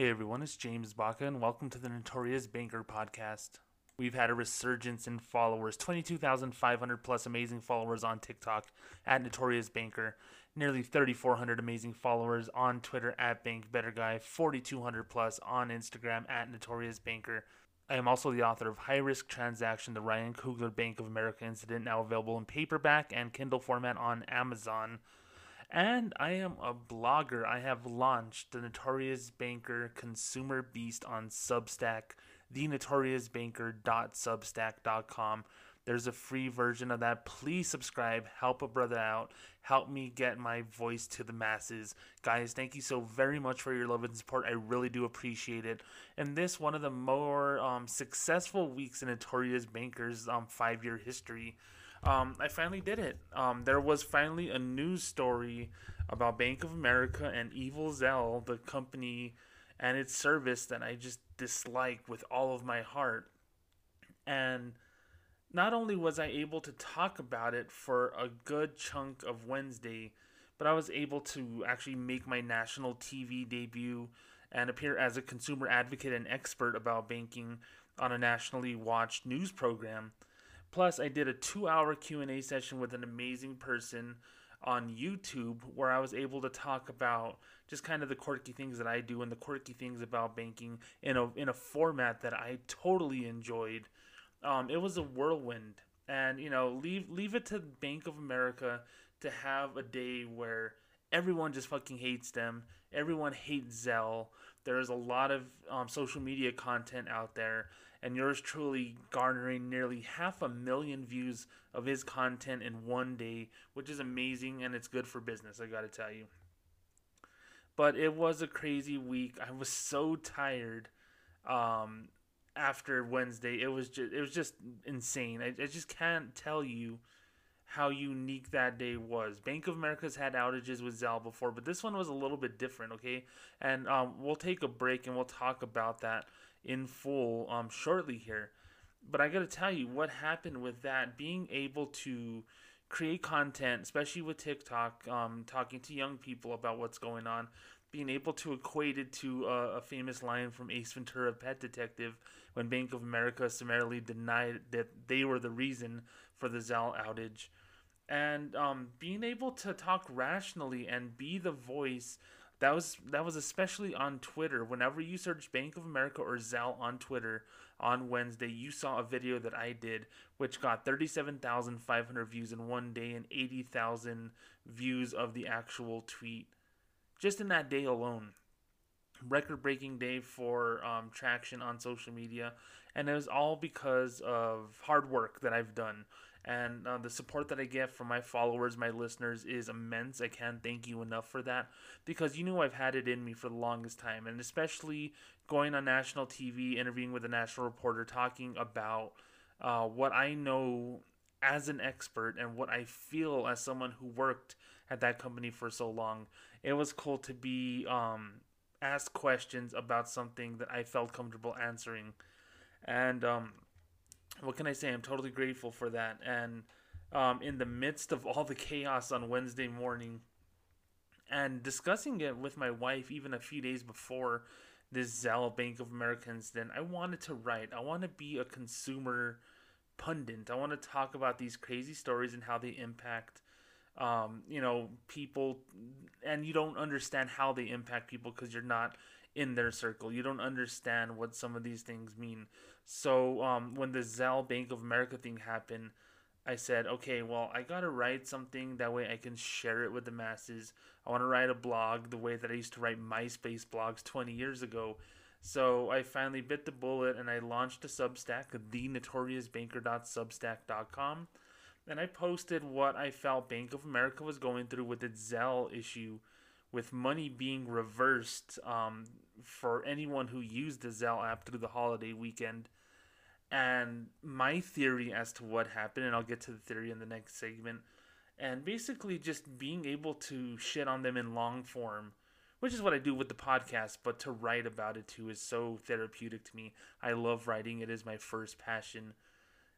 Hey everyone, it's James Baca, and welcome to the Notorious Banker podcast. We've had a resurgence in followers 22,500 plus amazing followers on TikTok at Notorious Banker, nearly 3,400 amazing followers on Twitter at Bank Better Guy, 4,200 plus on Instagram at Notorious Banker. I am also the author of High Risk Transaction, the Ryan Coogler Bank of America incident, now available in paperback and Kindle format on Amazon. And I am a blogger. I have launched the Notorious Banker Consumer Beast on Substack, thenotoriousbanker.substack.com. There's a free version of that. Please subscribe. Help a brother out. Help me get my voice to the masses. Guys, thank you so very much for your love and support. I really do appreciate it. And this one of the more um, successful weeks in Notorious Banker's um, five year history um, I finally did it. Um, there was finally a news story about Bank of America and Evil Zelle, the company and its service that I just disliked with all of my heart. And not only was I able to talk about it for a good chunk of Wednesday, but I was able to actually make my national TV debut and appear as a consumer advocate and expert about banking on a nationally watched news program. Plus, I did a two-hour Q&A session with an amazing person on YouTube where I was able to talk about just kind of the quirky things that I do and the quirky things about banking in a in a format that I totally enjoyed. Um, it was a whirlwind, and you know, leave leave it to Bank of America to have a day where everyone just fucking hates them. Everyone hates Zelle. There's a lot of um, social media content out there and yours truly garnering nearly half a million views of his content in one day, which is amazing and it's good for business, I gotta tell you. But it was a crazy week. I was so tired um, after Wednesday. It was just it was just insane. I, I just can't tell you how unique that day was. Bank of America's had outages with Zelle before, but this one was a little bit different, okay? And um, we'll take a break and we'll talk about that in full um, shortly here. But I got to tell you what happened with that being able to create content, especially with TikTok, um, talking to young people about what's going on, being able to equate it to a, a, famous line from Ace Ventura, Pet Detective, when Bank of America summarily denied that they were the reason for the Zelle outage. And um, being able to talk rationally and be the voice that was that was especially on Twitter. Whenever you search Bank of America or Zelle on Twitter on Wednesday, you saw a video that I did, which got thirty-seven thousand five hundred views in one day and eighty thousand views of the actual tweet, just in that day alone. Record-breaking day for um, traction on social media, and it was all because of hard work that I've done and uh, the support that I get from my followers, my listeners, is immense. I can't thank you enough for that because you know I've had it in me for the longest time, and especially going on national TV, interviewing with a national reporter, talking about uh, what I know as an expert and what I feel as someone who worked at that company for so long. It was cool to be um, asked questions about something that I felt comfortable answering, and um, what can I say? I'm totally grateful for that. And um, in the midst of all the chaos on Wednesday morning, and discussing it with my wife even a few days before this Zelle Bank of America incident, I wanted to write. I want to be a consumer pundit. I want to talk about these crazy stories and how they impact, um, you know, people, and you don't understand how they impact people because you're not in their circle. You don't understand what some of these things mean. So um, when the Zelle Bank of America thing happened, I said, okay, well, I gotta write something that way I can share it with the masses. I want to write a blog the way that I used to write MySpace blogs 20 years ago. So I finally bit the bullet and I launched a Substack, thenotoriousbanker.substack.com. And I posted what I felt Bank of America was going through with its Zelle issue with money being reversed um, for anyone who used the Zelle app through the holiday weekend. And my theory as to what happened, and I'll get to the theory in the next segment, and basically just being able to shit on them in long form, which is what I do with the podcast, but to write about it too is so therapeutic to me. I love writing, it is my first passion.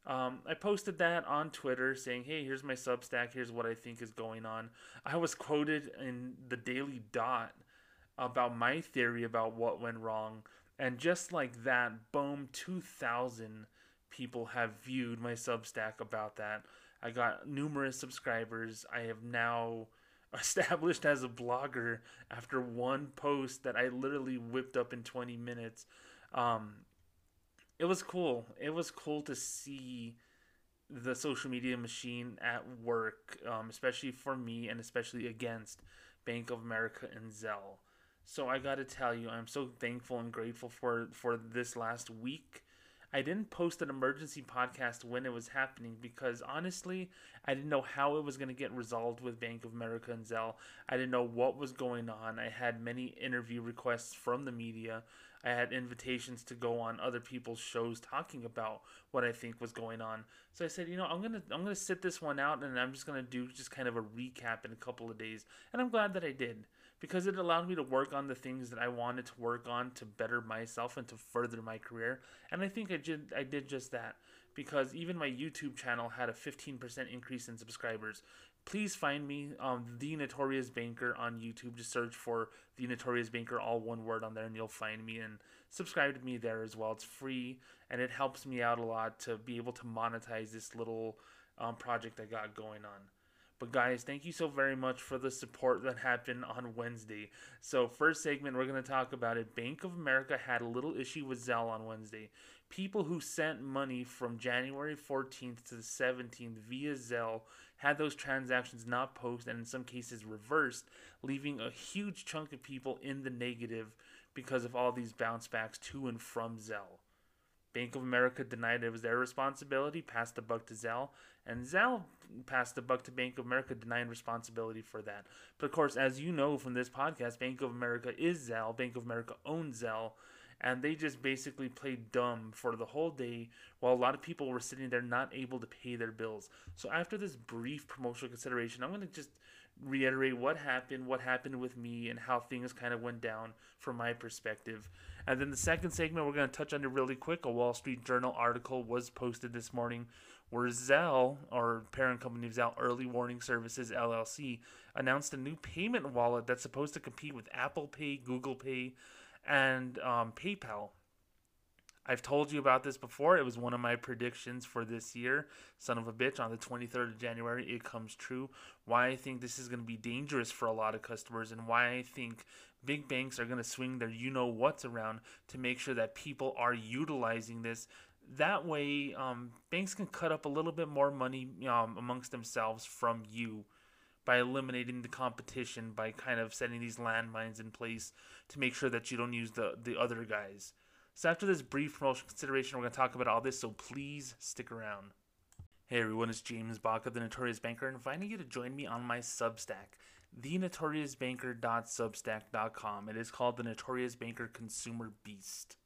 Um, I posted that on Twitter saying, hey, here's my Substack, here's what I think is going on. I was quoted in the Daily Dot about my theory about what went wrong. And just like that, boom, 2,000 people have viewed my Substack about that. I got numerous subscribers. I have now established as a blogger after one post that I literally whipped up in 20 minutes. Um, it was cool. It was cool to see the social media machine at work, um, especially for me and especially against Bank of America and Zelle. So I got to tell you, I'm so thankful and grateful for for this last week. I didn't post an emergency podcast when it was happening because honestly, I didn't know how it was going to get resolved with Bank of America and Zelle. I didn't know what was going on. I had many interview requests from the media. I had invitations to go on other people's shows talking about what I think was going on. So I said, you know, I'm gonna I'm gonna sit this one out and I'm just gonna do just kind of a recap in a couple of days. And I'm glad that I did because it allowed me to work on the things that I wanted to work on to better myself and to further my career. And I think I did I did just that because even my YouTube channel had a 15% increase in subscribers. Please find me um, the Notorious Banker on YouTube. Just search for the Notorious Banker, all one word on there, and you'll find me and subscribe to me there as well. It's free and it helps me out a lot to be able to monetize this little um, project I got going on. But guys, thank you so very much for the support that happened on Wednesday. So first segment, we're going to talk about it. Bank of America had a little issue with Zelle on Wednesday. People who sent money from January 14th to the 17th via Zelle had those transactions not post and in some cases reversed, leaving a huge chunk of people in the negative because of all these bounce backs to and from Zelle. Bank of America denied it was their responsibility, passed the buck to Zelle, and Zelle passed the buck to Bank of America, denying responsibility for that. But of course, as you know from this podcast, Bank of America is Zelle. Bank of America owns Zelle, and they just basically played dumb for the whole day while a lot of people were sitting there not able to pay their bills. So after this brief promotional consideration, I'm going to just reiterate what happened, what happened with me, and how things kind of went down from my perspective. And then the second segment we're going to touch on really quick. A Wall Street Journal article was posted this morning where Zelle, or parent company of Zelle Early Warning Services LLC, announced a new payment wallet that's supposed to compete with Apple Pay, Google Pay, and um, PayPal. I've told you about this before. It was one of my predictions for this year. Son of a bitch, on the 23rd of January, it comes true. Why I think this is going to be dangerous for a lot of customers, and why I think big banks are going to swing their you know what's around to make sure that people are utilizing this. That way, um, banks can cut up a little bit more money um, amongst themselves from you by eliminating the competition, by kind of setting these landmines in place to make sure that you don't use the, the other guys. So after this brief promotion consideration, we're going to talk about all this, so please stick around. Hey everyone, it's James Baca, the Notorious Banker, inviting you to join me on my Substack, thenotoriousbanker.substack.com. It is called the Notorious Banker Consumer Beast.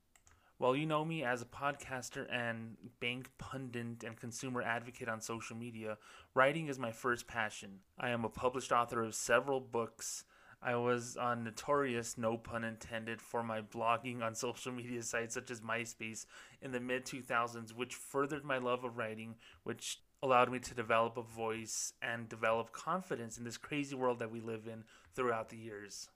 Well, you know me as a podcaster and bank pundit and consumer advocate on social media, writing is my first passion. I am a published author of several books I was on notorious, no pun intended, for my blogging on social media sites such as MySpace in the mid 2000s, which furthered my love of writing, which allowed me to develop a voice and develop confidence in this crazy world that we live in throughout the years.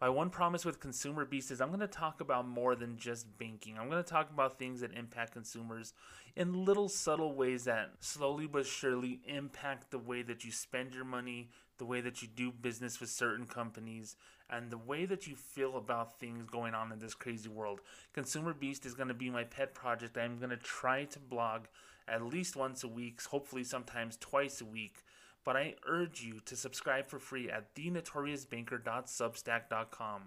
My one promise with Consumer Beast is I'm going to talk about more than just banking. I'm going to talk about things that impact consumers in little subtle ways that slowly but surely impact the way that you spend your money, the way that you do business with certain companies, and the way that you feel about things going on in this crazy world. Consumer Beast is going to be my pet project. I'm going to try to blog at least once a week, hopefully sometimes twice a week but I urge you to subscribe for free at thenotoriousbanker.substack.com.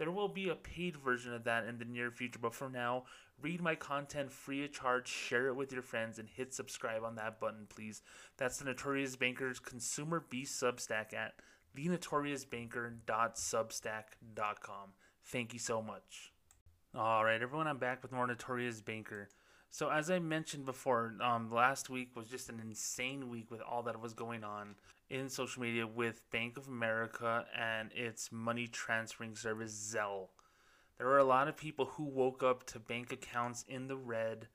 There will be a paid version of that in the near future, but for now, read my content free of charge, share it with your friends, and hit subscribe on that button, please. That's the Notorious Banker's Consumer Beast Substack at thenotoriousbanker.substack.com. Thank you so much. All right, everyone, I'm back with more Notorious Banker. So as I mentioned before, um, last week was just an insane week with all that was going on in social media with Bank of America and its money transferring service Zelle. There were a lot of people who woke up to bank accounts in the red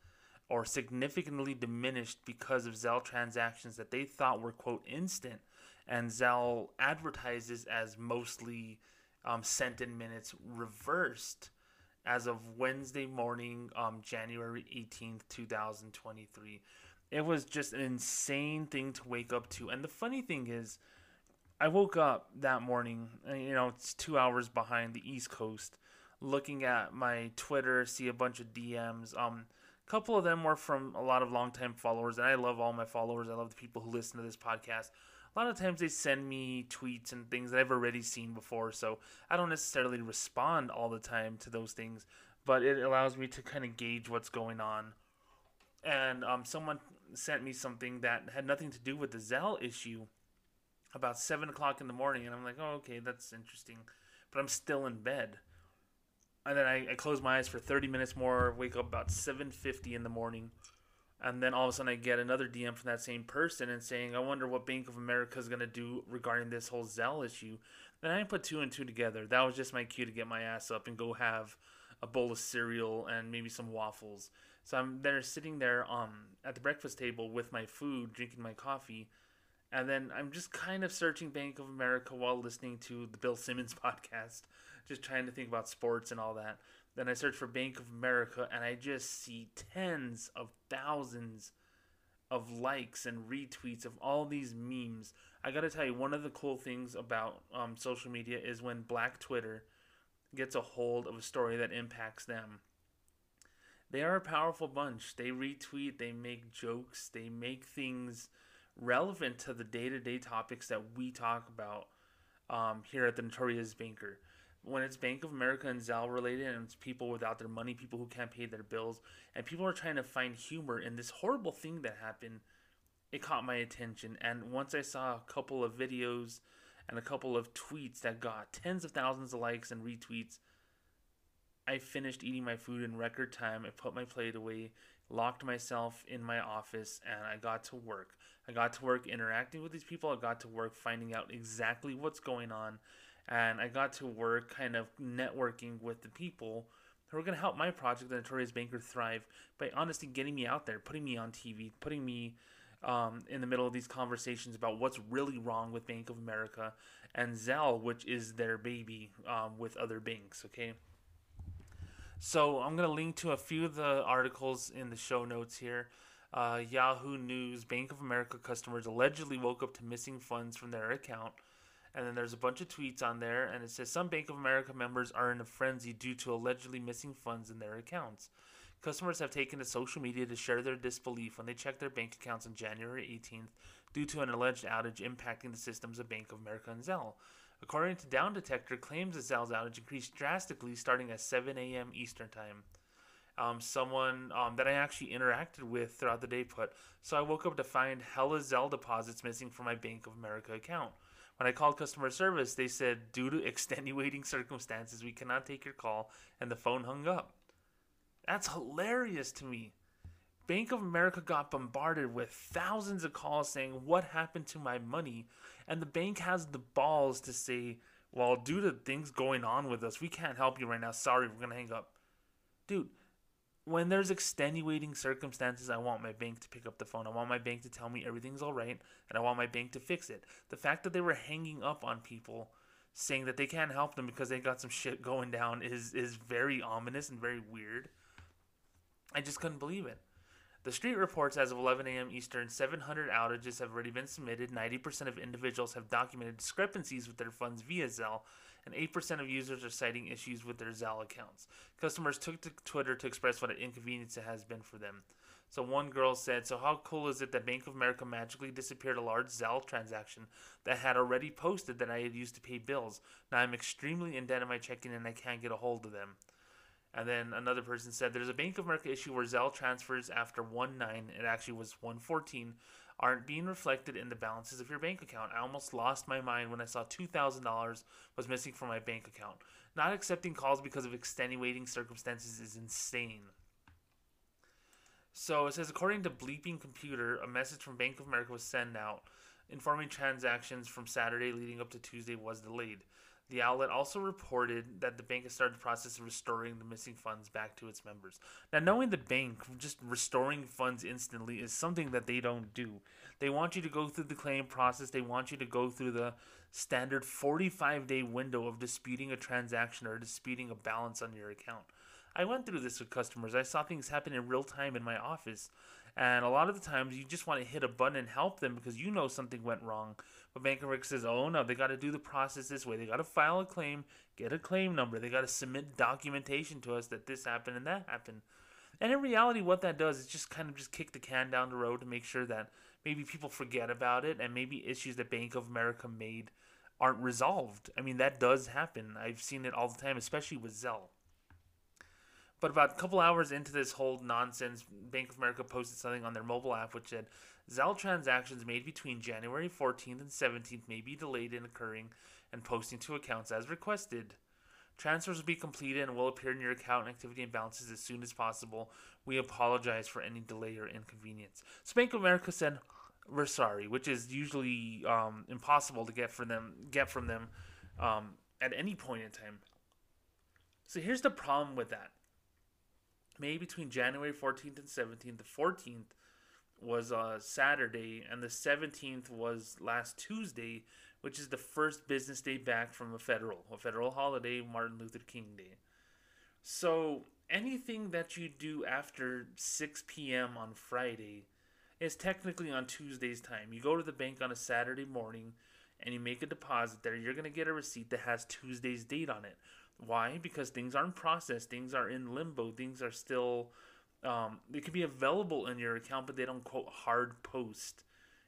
or significantly diminished because of Zelle transactions that they thought were quote instant and Zelle advertises as mostly um, sent in minutes reversed as of Wednesday morning, um, January 18th, 2023. It was just an insane thing to wake up to. And the funny thing is, I woke up that morning, you know, it's two hours behind the East Coast, looking at my Twitter, see a bunch of DMs. Um, a couple of them were from a lot of longtime followers, and I love all my followers. I love the people who listen to this podcast a lot of times they send me tweets and things that I've already seen before, so I don't necessarily respond all the time to those things, but it allows me to kind of gauge what's going on. And um, someone sent me something that had nothing to do with the Zelle issue about seven o'clock in the morning, and I'm like, oh, okay, that's interesting, but I'm still in bed. And then I, I close my eyes for 30 minutes more, wake up about 7:50 in the morning and then all of a sudden I get another DM from that same person and saying, I wonder what Bank of America is to do regarding this whole Zelle issue. Then I put two and two together. That was just my cue to get my ass up and go have a bowl of cereal and maybe some waffles. So I'm there sitting there um, at the breakfast table with my food, drinking my coffee. And then I'm just kind of searching Bank of America while listening to the Bill Simmons podcast, just trying to think about sports and all that. Then I search for Bank of America and I just see tens of thousands of likes and retweets of all these memes. I gotta tell you, one of the cool things about um, social media is when Black Twitter gets a hold of a story that impacts them. They are a powerful bunch. They retweet, they make jokes, they make things relevant to the day to day topics that we talk about um, here at the Notorious Banker when it's Bank of America and Zelle related and it's people without their money, people who can't pay their bills, and people are trying to find humor in this horrible thing that happened, it caught my attention. And once I saw a couple of videos and a couple of tweets that got tens of thousands of likes and retweets, I finished eating my food in record time. I put my plate away, locked myself in my office, and I got to work. I got to work interacting with these people. I got to work finding out exactly what's going on and I got to work kind of networking with the people who are going to help my project, the Notorious Banker, thrive by honestly getting me out there, putting me on TV, putting me um, in the middle of these conversations about what's really wrong with Bank of America and Zelle, which is their baby um, with other banks. Okay. So I'm going to link to a few of the articles in the show notes here. Uh, Yahoo News Bank of America customers allegedly woke up to missing funds from their account and then there's a bunch of tweets on there, and it says some Bank of America members are in a frenzy due to allegedly missing funds in their accounts. Customers have taken to social media to share their disbelief when they checked their bank accounts on January 18th due to an alleged outage impacting the systems of Bank of America and Zelle. According to Down Detector, claims the Zelle's outage increased drastically starting at 7 a.m. Eastern Time. Um, someone um, that I actually interacted with throughout the day put, so I woke up to find hella Zelle deposits missing from my Bank of America account. When I called customer service, they said, due to extenuating circumstances, we cannot take your call, and the phone hung up. That's hilarious to me. Bank of America got bombarded with thousands of calls saying, What happened to my money? And the bank has the balls to say, Well, due to things going on with us, we can't help you right now. Sorry, we're going to hang up. Dude, when there's extenuating circumstances, I want my bank to pick up the phone. I want my bank to tell me everything's all right, and I want my bank to fix it. The fact that they were hanging up on people saying that they can't help them because they got some shit going down is is very ominous and very weird. I just couldn't believe it. The street reports as of 11 a.m. Eastern, 700 outages have already been submitted. 90% of individuals have documented discrepancies with their funds via Zelle, and 8% of users are citing issues with their Zelle accounts. Customers took to Twitter to express what an inconvenience it has been for them. So one girl said, "So how cool is it that Bank of America magically disappeared a large Zelle transaction that had already posted that I had used to pay bills? Now I'm extremely in debt in my checking and I can't get a hold of them." And then another person said, "There's a Bank of America issue where Zelle transfers after one nine, it actually was one fourteen, aren't being reflected in the balances of your bank account. I almost lost my mind when I saw $2,000 was missing from my bank account. Not accepting calls because of extenuating circumstances is insane. So it says, according to Bleeping Computer, a message from Bank of America was sent out informing transactions from Saturday leading up to Tuesday was delayed. The outlet also reported that the bank has started the process of restoring the missing funds back to its members. Now, knowing the bank just restoring funds instantly is something that they don't do. They want you to go through the claim process, they want you to go through the standard 45 day window of disputing a transaction or disputing a balance on your account. I went through this with customers. I saw things happen in real time in my office. And a lot of the times you just want to hit a button and help them because you know something went wrong. But Bank of America says, oh no, they got to do the process this way. They got to file a claim, get a claim number. They got to submit documentation to us that this happened and that happened. And in reality, what that does is just kind of just kick the can down the road to make sure that maybe people forget about it and maybe issues that Bank of America made aren't resolved. I mean, that does happen. I've seen it all the time, especially with Zelle. But about a couple hours into this whole nonsense, Bank of America posted something on their mobile app which said Zelle transactions made between January 14th and 17th may be delayed in occurring and posting to accounts as requested. Transfers will be completed and will appear in your account and activity and balances as soon as possible. We apologize for any delay or inconvenience. So Bank of America said, "We're sorry," which is usually um, impossible to get for them get from them um, at any point in time. So here's the problem with that made between January 14th and 17th. The 14th was uh, Saturday, and the 17th was last Tuesday, which is the first business day back from a federal, a federal holiday, Martin Luther King Day. So anything that you do after 6 p.m. on Friday is technically on Tuesday's time. You go to the bank on a Saturday morning and you make a deposit there, you're going to get a receipt that has Tuesday's date on it. Why? Because things aren't processed, things are in limbo, things are still um, they can be available in your account, but they don't quote hard post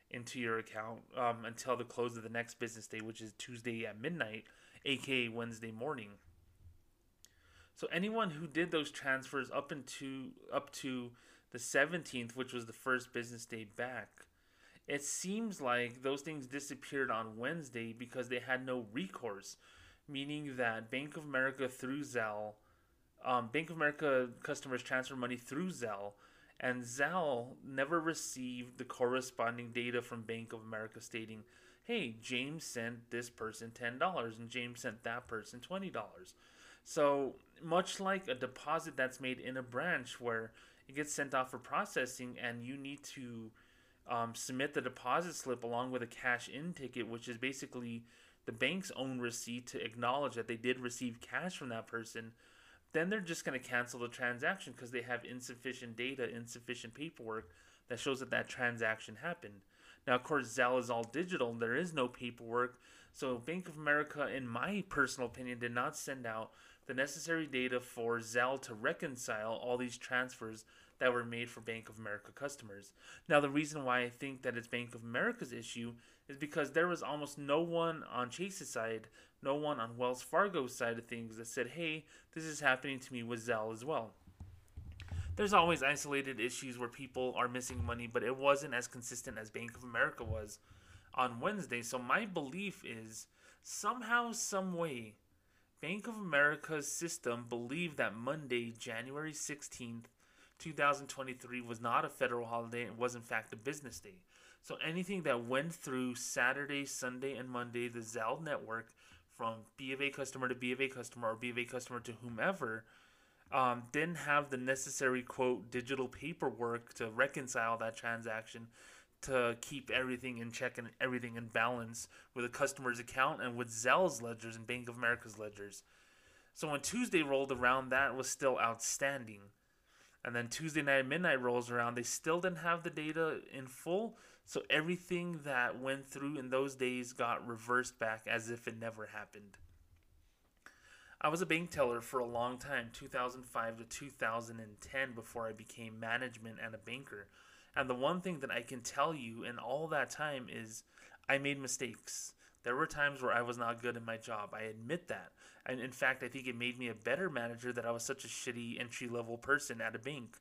into your account um, until the close of the next business day, which is Tuesday at midnight, aka Wednesday morning. So anyone who did those transfers up into up to the 17th, which was the first business day back, it seems like those things disappeared on Wednesday because they had no recourse meaning that Bank of America through Zelle, um, Bank of America customers transfer money through Zelle, and Zelle never received the corresponding data from Bank of America stating, hey, James sent this person $10 and James sent that person $20. So, much like a deposit that's made in a branch where it gets sent off for processing and you need to um, submit the deposit slip along with a cash in ticket, which is basically the bank's own receipt to acknowledge that they did receive cash from that person, then they're just going to cancel the transaction because they have insufficient data, insufficient paperwork that shows that that transaction happened. Now, of course, Zelle is all digital, there is no paperwork. So, Bank of America, in my personal opinion, did not send out the necessary data for Zelle to reconcile all these transfers that were made for Bank of America customers. Now, the reason why I think that it's Bank of America's issue is because there was almost no one on Chase's side, no one on Wells Fargo's side of things that said, hey, this is happening to me with Zelle as well. There's always isolated issues where people are missing money, but it wasn't as consistent as Bank of America was on Wednesday. So my belief is somehow, some way, Bank of America's system believed that Monday, January 16th, 2023 was not a federal holiday and was in fact a business day. So anything that went through Saturday, Sunday, and Monday, the Zelle network, from B of A customer to B of A customer or B of A customer to whomever, um, didn't have the necessary quote digital paperwork to reconcile that transaction to keep everything in check and everything in balance with a customer's account and with Zelle's ledgers and Bank of America's ledgers. So when Tuesday rolled around, that was still outstanding. And then Tuesday night midnight rolls around, they still didn't have the data in full. So everything that went through in those days got reversed back as if it never happened. I was a bank teller for a long time, 2005 to 2010, before I became management and a banker. And the one thing that I can tell you in all that time is I made mistakes. There were times where I was not good in my job. I admit that. And in fact, I think it made me a better manager that I was such a shitty entry level person at a bank.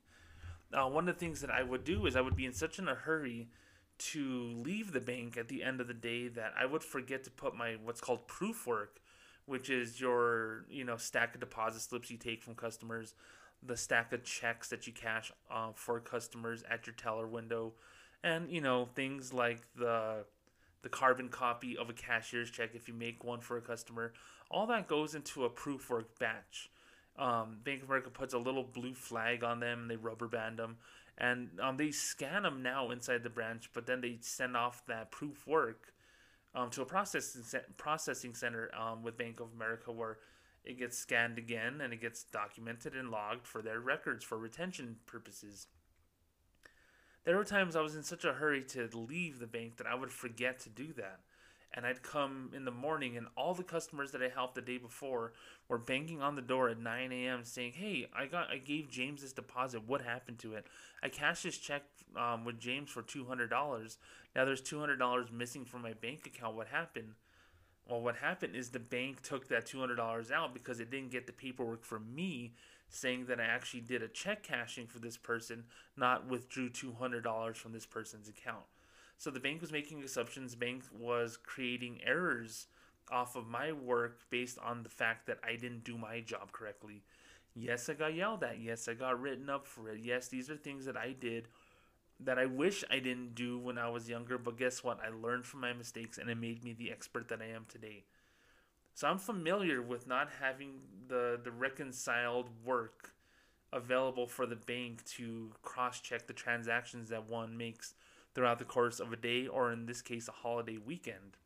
Now, one of the things that I would do is I would be in such in a hurry to leave the bank at the end of the day that I would forget to put my what's called proof work, which is your you know stack of deposit slips you take from customers, the stack of checks that you cash uh, for customers at your teller window, and you know things like the the carbon copy of a cashier's check if you make one for a customer. All that goes into a proof work batch. Um, Bank of America puts a little blue flag on them, they rubber band them, and um, they scan them now inside the branch, but then they send off that Proofwork um, to a processing, processing center um, with Bank of America where it gets scanned again and it gets documented and logged for their records for retention purposes. There were times I was in such a hurry to leave the bank that I would forget to do that. And I'd come in the morning, and all the customers that I helped the day before were banging on the door at 9 a.m. saying, "Hey, I got, I gave James this deposit. What happened to it? I cashed this check um, with James for two hundred dollars. Now there's two hundred dollars missing from my bank account. What happened?" Well, what happened is the bank took that two hundred dollars out because it didn't get the paperwork from me saying that I actually did a check cashing for this person, not withdrew $200 from this person's account. So the bank was making assumptions, bank was creating errors off of my work based on the fact that I didn't do my job correctly. Yes, I got yelled at. Yes, I got written up for it. Yes, these are things that I did that I wish I didn't do when I was younger, but guess what? I learned from my mistakes and it made me the expert that I am today. So I'm familiar with not having the, the reconciled work available for the bank to cross check the transactions that one makes throughout the course of a day or in this case a holiday weekend.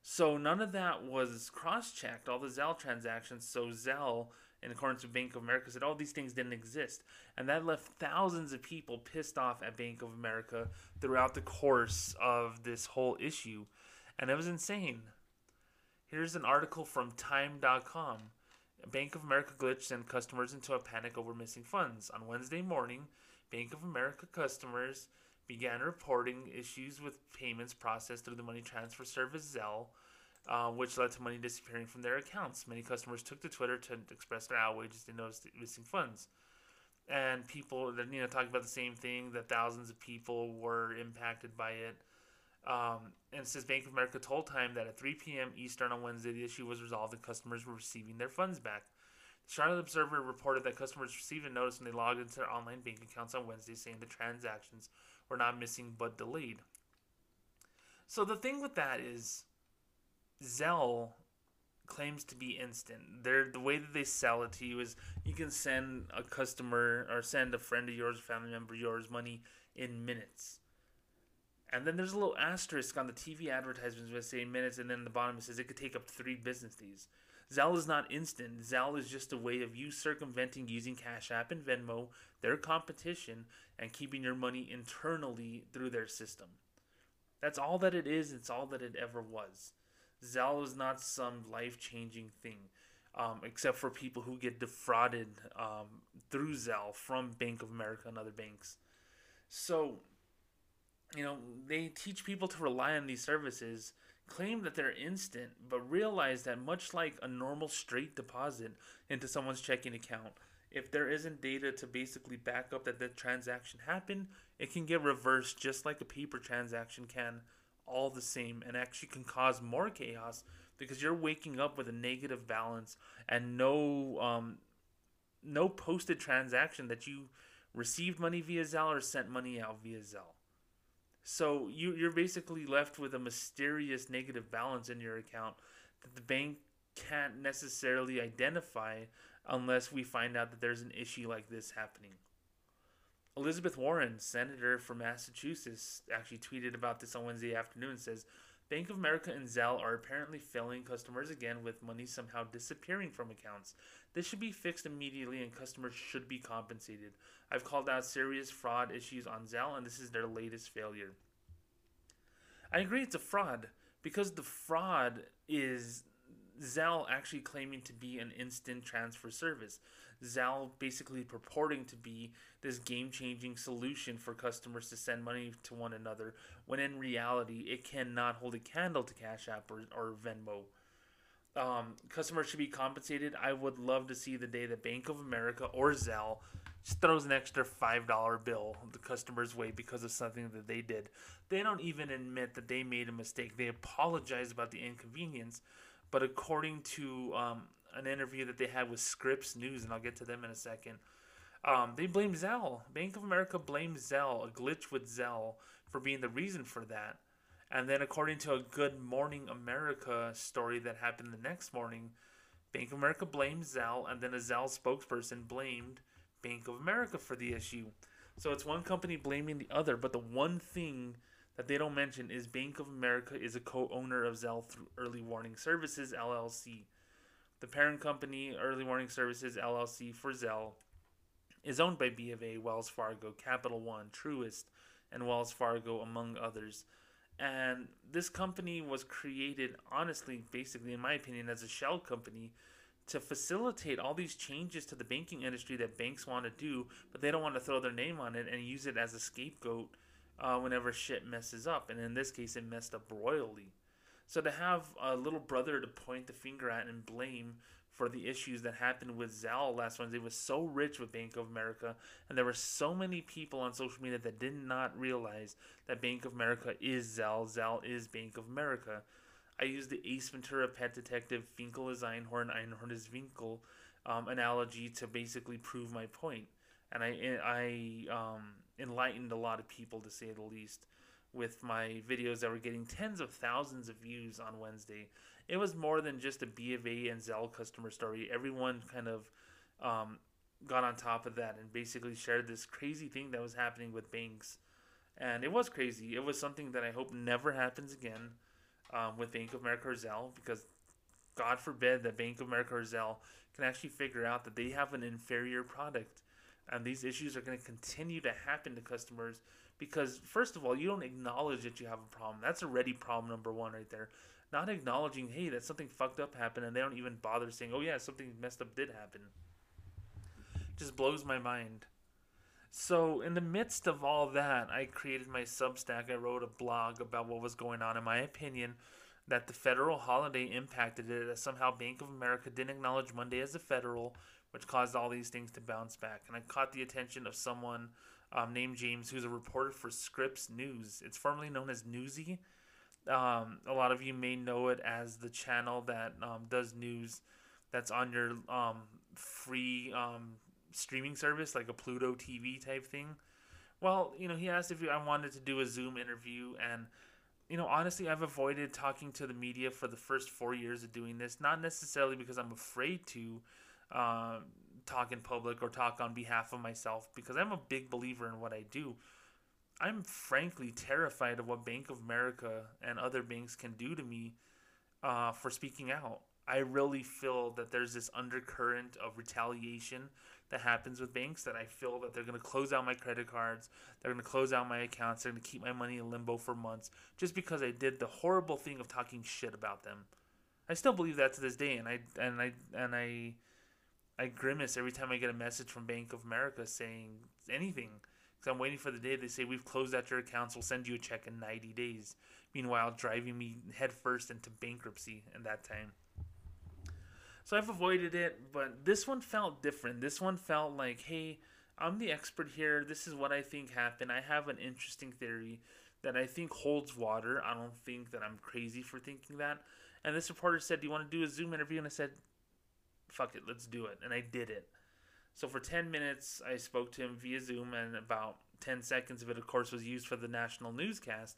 So none of that was cross checked, all the Zelle transactions. So Zelle, in accordance with Bank of America, said all these things didn't exist. And that left thousands of people pissed off at Bank of America throughout the course of this whole issue. And it was insane. Here's an article from Time.com. Bank of America glitch sent customers into a panic over missing funds. On Wednesday morning, Bank of America customers began reporting issues with payments processed through the money transfer service Zelle, uh, which led to money disappearing from their accounts. Many customers took to Twitter to express their outrage as they noticed missing funds. And people, you know, talking about the same thing that thousands of people were impacted by it. Um, and says Bank of America told Time that at 3 p.m. Eastern on Wednesday, the issue was resolved and customers were receiving their funds back. The Charlotte Observer reported that customers received a notice when they logged into their online bank accounts on Wednesday saying the transactions were not missing but delayed. So the thing with that is, Zelle claims to be instant. They're the way that they sell it to you is you can send a customer or send a friend of yours, family member of yours, money in minutes. And then there's a little asterisk on the TV advertisements that say minutes, and then the bottom it says it could take up to three business days. Zelle is not instant. Zelle is just a way of you circumventing using Cash App and Venmo, their competition, and keeping your money internally through their system. That's all that it is. It's all that it ever was. Zelle is not some life changing thing, um, except for people who get defrauded um, through Zelle from Bank of America and other banks. So you know, they teach people to rely on these services, claim that they're instant, but realize that much like a normal straight deposit into someone's checking account, if there isn't data to basically back up that the transaction happened, it can get reversed just like a paper transaction can, all the same, and actually can cause more chaos because you're waking up with a negative balance and no um, no posted transaction that you received money via Zelle or sent money out via Zelle. So you you're basically left with a mysterious negative balance in your account that the bank can't necessarily identify unless we find out that there's an issue like this happening. Elizabeth Warren, senator from Massachusetts, actually tweeted about this on Wednesday afternoon. And says Bank of America and Zelle are apparently failing customers again with money somehow disappearing from accounts. This should be fixed immediately and customers should be compensated. I've called out serious fraud issues on Zelle and this is their latest failure. I agree it's a fraud because the fraud is Zelle actually claiming to be an instant transfer service. Zelle basically purporting to be this game changing solution for customers to send money to one another, when in reality, it cannot hold a candle to Cash App or, or Venmo. Um, customers should be compensated. I would love to see the day that Bank of America or Zelle just throws an extra $5 bill the customer's way because of something that they did. They don't even admit that they made a mistake. They apologize about the inconvenience. But according to um, an interview that they had with Scripps News, and I'll get to them in a second. Um, they blame Zelle. Bank of America blames Zelle, a glitch with Zelle, for being the reason for that. And then, according to a Good Morning America story that happened the next morning, Bank of America blamed Zelle, and then a Zelle spokesperson blamed Bank of America for the issue. So it's one company blaming the other, but the one thing that they don't mention is Bank of America is a co-owner of Zelle through Early Warning Services LLC. The parent company, Early Warning Services LLC for Zelle, is owned by B of A, Wells Fargo, Capital One, Truist, and Wells Fargo, among others. And this company was created, honestly, basically, in my opinion, as a shell company to facilitate all these changes to the banking industry that banks want to do, but they don't want to throw their name on it and use it as a scapegoat uh, whenever shit messes up. And in this case, it messed up royally. So to have a little brother to point the finger at and blame for the issues that happened with Zelle last Wednesday was so rich with Bank of America, and there were so many people on social media that did not realize that Bank of America is Zelle, Zelle is Bank of America. I used the Ace Ventura Pet Detective Finkel is Einhorn, Einhorn is Finkel um, analogy to basically prove my point, and I I um, enlightened a lot of people to say the least with my videos that were getting tens of thousands of views on Wednesday. It was more than just a B of A and Zelle customer story. Everyone kind of um, got on top of that and basically shared this crazy thing that was happening with banks. And it was crazy. It was something that I hope never happens again um, with Bank of America or Zelle because God forbid that Bank of America or Zelle can actually figure out that they have an inferior product. And these issues are going to continue to happen to customers because, first of all, you don't acknowledge that you have a problem. That's already problem number one right there. Not acknowledging, hey, that something fucked up happened, and they don't even bother saying, oh, yeah, something messed up did happen. Just blows my mind. So, in the midst of all that, I created my Substack. I wrote a blog about what was going on. In my opinion, that the federal holiday impacted it, that somehow Bank of America didn't acknowledge Monday as a federal, which caused all these things to bounce back. And I caught the attention of someone um, named James, who's a reporter for Scripps News. It's formerly known as Newsy. Um, a lot of you may know it as the channel that um, does news that's on your um, free um, streaming service, like a Pluto TV type thing. Well, you know, he asked if I wanted to do a Zoom interview, and you know, honestly, I've avoided talking to the media for the first four years of doing this. Not necessarily because I'm afraid to uh, talk in public or talk on behalf of myself, because I'm a big believer in what I do. I'm frankly terrified of what Bank of America and other banks can do to me uh, for speaking out. I really feel that there's this undercurrent of retaliation that happens with banks that I feel that they're going to close out my credit cards, they're going to close out my accounts, they're going to keep my money in limbo for months just because I did the horrible thing of talking shit about them. I still believe that to this day and I and I and I I grimace every time I get a message from Bank of America saying anything because I'm waiting for the day they say we've closed out your accounts, we'll send you a check in 90 days. Meanwhile, driving me headfirst into bankruptcy in that time. So I've avoided it, but this one felt different. This one felt like, hey, I'm the expert here. This is what I think happened. I have an interesting theory that I think holds water. I don't think that I'm crazy for thinking that. And this reporter said, Do you want to do a Zoom interview? And I said, Fuck it, let's do it. And I did it. So for 10 minutes, I spoke to him via Zoom, and about 10 seconds of it, of course, was used for the national newscast.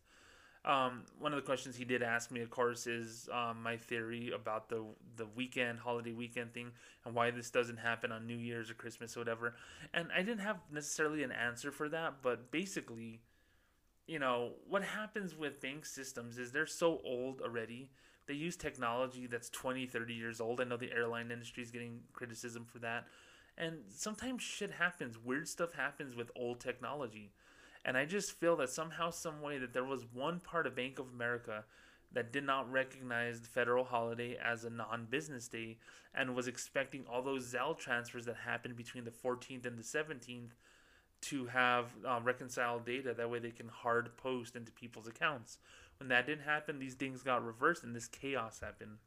Um, one of the questions he did ask me, of course, is um, my theory about the the weekend, holiday weekend thing, and why this doesn't happen on New Year's or Christmas or whatever. And I didn't have necessarily an answer for that, but basically, you know, what happens with bank systems is they're so old already. They use technology that's 20, 30 years old. I know the airline industry is getting criticism for that. And sometimes shit happens. Weird stuff happens with old technology and I just feel that somehow, some way, that there was one part of Bank of America that did not recognize the federal holiday as a non-business day and was expecting all those Zelle transfers that happened between the 14th and the 17th to have uh, reconciled data. That way, they can hard post into people's accounts. When that didn't happen, these things got reversed and this chaos happened.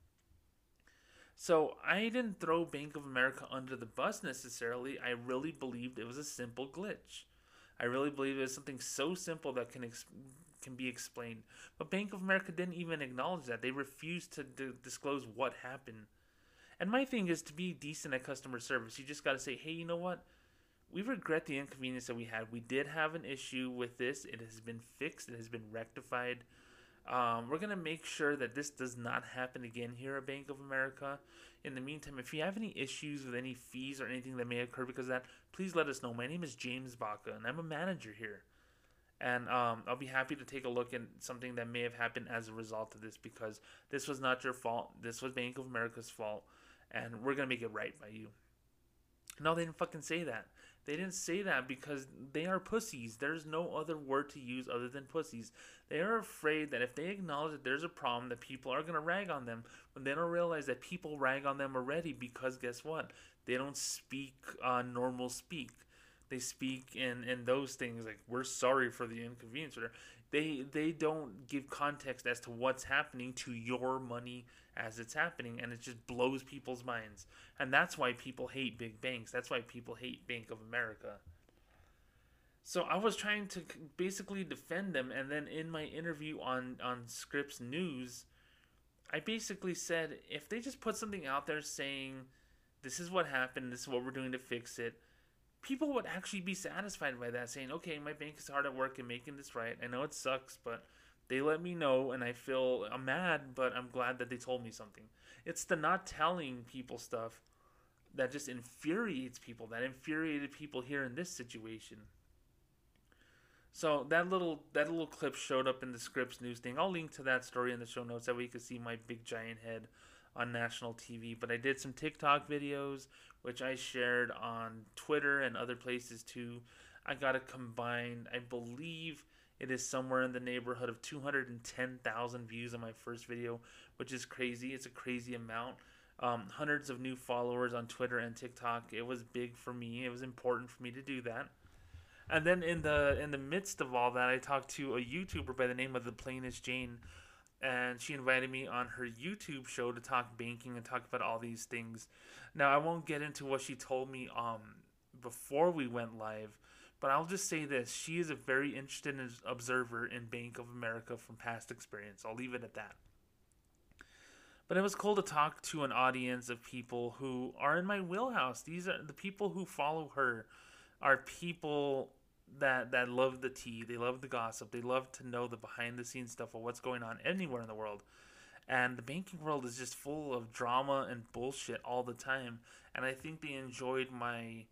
So I didn't throw Bank of America under the bus necessarily. I really believed it was a simple glitch. I really believe it was something so simple that can ex- can be explained. But Bank of America didn't even acknowledge that. They refused to d- disclose what happened. And my thing is to be decent at customer service. You just got to say, "Hey, you know what? We regret the inconvenience that we had. We did have an issue with this. It has been fixed. It has been rectified. Um, we're gonna make sure that this does not happen again here at Bank of America. In the meantime, if you have any issues with any fees or anything that may occur because of that, please let us know. My name is James Baca, and I'm a manager here. And um, I'll be happy to take a look at something that may have happened as a result of this because this was not your fault. This was Bank of America's fault, and we're gonna make it right by you. No, they didn't fucking say that. They didn't say that because they are pussies. There's no other word to use other than pussies. They are afraid that if they acknowledge that there's a problem, that people are going to rag on them when they don't realize that people rag on them already because guess what? They don't speak uh, normal speak. They speak in, in those things like, we're sorry for the inconvenience. They, they don't give context as to what's happening to your money as it's happening and it just blows people's minds. And that's why people hate big banks. That's why people hate bank of america. So i was trying to basically defend them and then in my interview on on scripps news i basically said if they just put something out there saying this is what happened this is what we're doing to fix it people would actually be satisfied by that saying okay my bank is hard at work and making this right i know it sucks but they let me know, and I feel I'm mad, but I'm glad that they told me something. It's the not telling people stuff that just infuriates people, that infuriated people here in this situation. So that little that little clip showed up in the Scripps news thing. I'll link to that story in the show notes that way you can see my big giant head on national TV. But I did some TikTok videos, which I shared on Twitter and other places too. I got a combined, I believe, it is somewhere in the neighborhood of 210,000 views on my first video, which is crazy. It's a crazy amount. Um, hundreds of new followers on Twitter and TikTok. It was big for me. It was important for me to do that. And then in the in the midst of all that, I talked to a YouTuber by the name of the Plainest Jane, and she invited me on her YouTube show to talk banking and talk about all these things. Now I won't get into what she told me um before we went live, but I'll just say this she is a very interested observer in Bank of America from past experience. I'll leave it at that. But it was cool to talk to an audience of people who are in my wheelhouse. These are the people who follow her are people that that love the tea, they love the gossip, they love to know the behind the scenes stuff of what's going on anywhere in the world. And the banking world is just full of drama and bullshit all the time. And I think they enjoyed my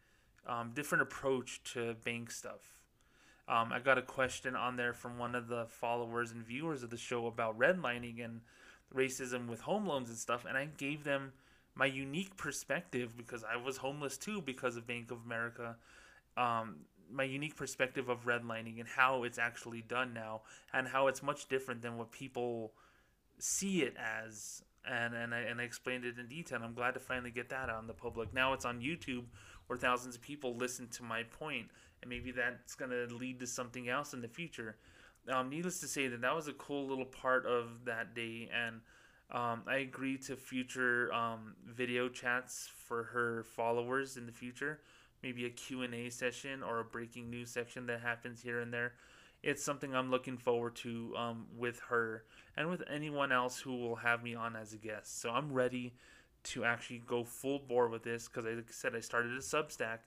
um, different approach to bank stuff. Um, I got a question on there from one of the followers and viewers of the show about redlining and racism with home loans and stuff, and I gave them my unique perspective because I was homeless too because of Bank of America. Um, my unique perspective of redlining and how it's actually done now, and how it's much different than what people see it as. And and I, and I explained it in detail. I'm glad to finally get that out on the public. Now it's on YouTube where thousands of people listen to my point, and maybe that's going to lead to something else in the future. Um, needless to say, that that was a cool little part of that day, and um, I agree to future um, video chats for her followers in the future. Maybe a Q&A session or a breaking news section that happens here and there. It's something I'm looking forward to um, with her and with anyone else who will have me on as a guest. So I'm ready to actually go full bore with this because, like I said, I started a Substack,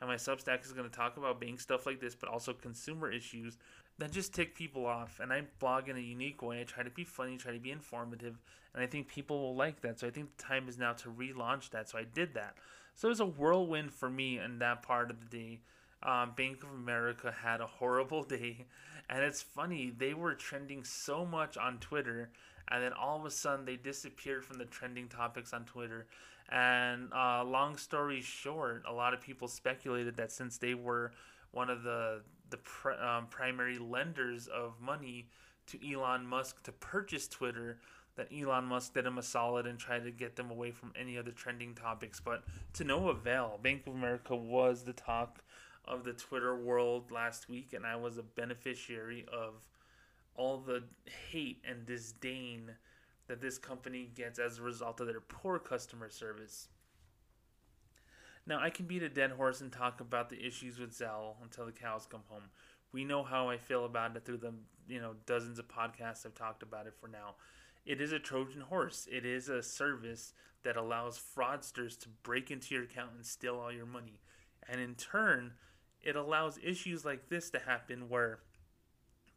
and my Substack is going to talk about bank stuff like this, but also consumer issues that just tick people off. And I blog in a unique way. I try to be funny, try to be informative, and I think people will like that. So I think the time is now to relaunch that. So I did that. So it was a whirlwind for me in that part of the day. Um, Bank of America had a horrible day, and it's funny they were trending so much on Twitter and then all of a sudden they disappeared from the trending topics on Twitter. And uh, long story short, a lot of people speculated that since they were one of the the pr- um, primary lenders of money to Elon Musk to purchase Twitter, that Elon Musk did him a solid and tried to get them away from any other trending topics. But to no avail, Bank of America was the talk of the Twitter world last week, and I was a beneficiary of all the hate and disdain that this company gets as a result of their poor customer service. Now, I can beat a dead horse and talk about the issues with Zelle until the cows come home. We know how I feel about it through the you know dozens of podcasts I've talked about it for now. It is a Trojan horse. It is a service that allows fraudsters to break into your account and steal all your money. And in turn, it allows issues like this to happen where